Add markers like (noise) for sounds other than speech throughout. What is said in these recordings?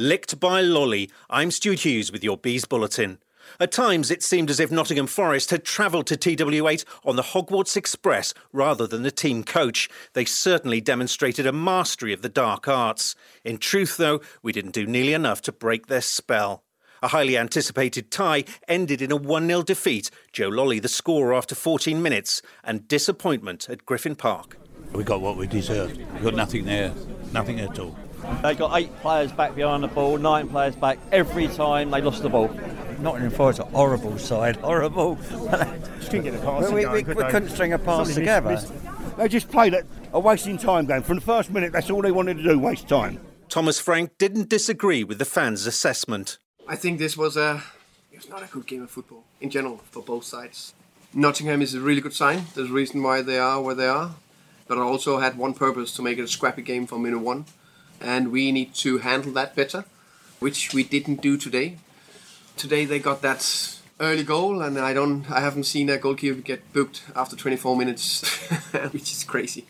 Licked by Lolly, I'm Stu Hughes with your Bees Bulletin. At times, it seemed as if Nottingham Forest had travelled to TW8 on the Hogwarts Express rather than the team coach. They certainly demonstrated a mastery of the dark arts. In truth, though, we didn't do nearly enough to break their spell. A highly anticipated tie ended in a 1 0 defeat. Joe Lolley the scorer after 14 minutes, and disappointment at Griffin Park. We got what we deserved. We got nothing there, nothing at all. They got eight players back behind the ball, nine players back every time they lost the ball. Nottingham Forest a horrible side, (laughs) horrible. Just couldn't get a pass. we, going, we, could we they? couldn't string a pass Somebody together. missed- missed- They just played it a wasting time game. From the first minute, that's all they wanted to do, waste time. Thomas Frank didn't disagree with the fans' assessment. I think this was a it was not a good game of football in general for both sides. Nottingham is a really good sign. There's a reason why they are where they are, but I also had one purpose to make it a scrappy game from minute one, and we need to handle that better, which we didn't do today. Today they got that early goal, and I don't, I haven't seen a goalkeeper get booked after 24 minutes, (laughs) which is crazy.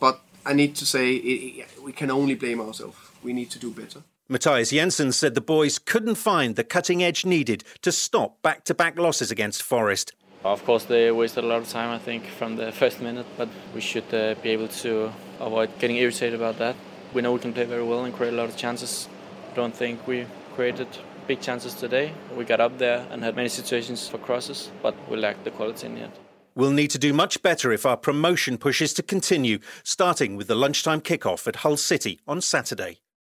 But I need to say it, it- we can only blame ourselves. We need to do better. Mathias Jensen said the boys couldn't find the cutting edge needed to stop back to back losses against Forest. Of course, they wasted a lot of time, I think, from the first minute, but we should uh, be able to avoid getting irritated about that. We know we can play very well and create a lot of chances. Don't think we created big chances today. We got up there and had many situations for crosses, but we lacked the quality in the end. We'll need to do much better if our promotion push is to continue, starting with the lunchtime kickoff at Hull City on Saturday.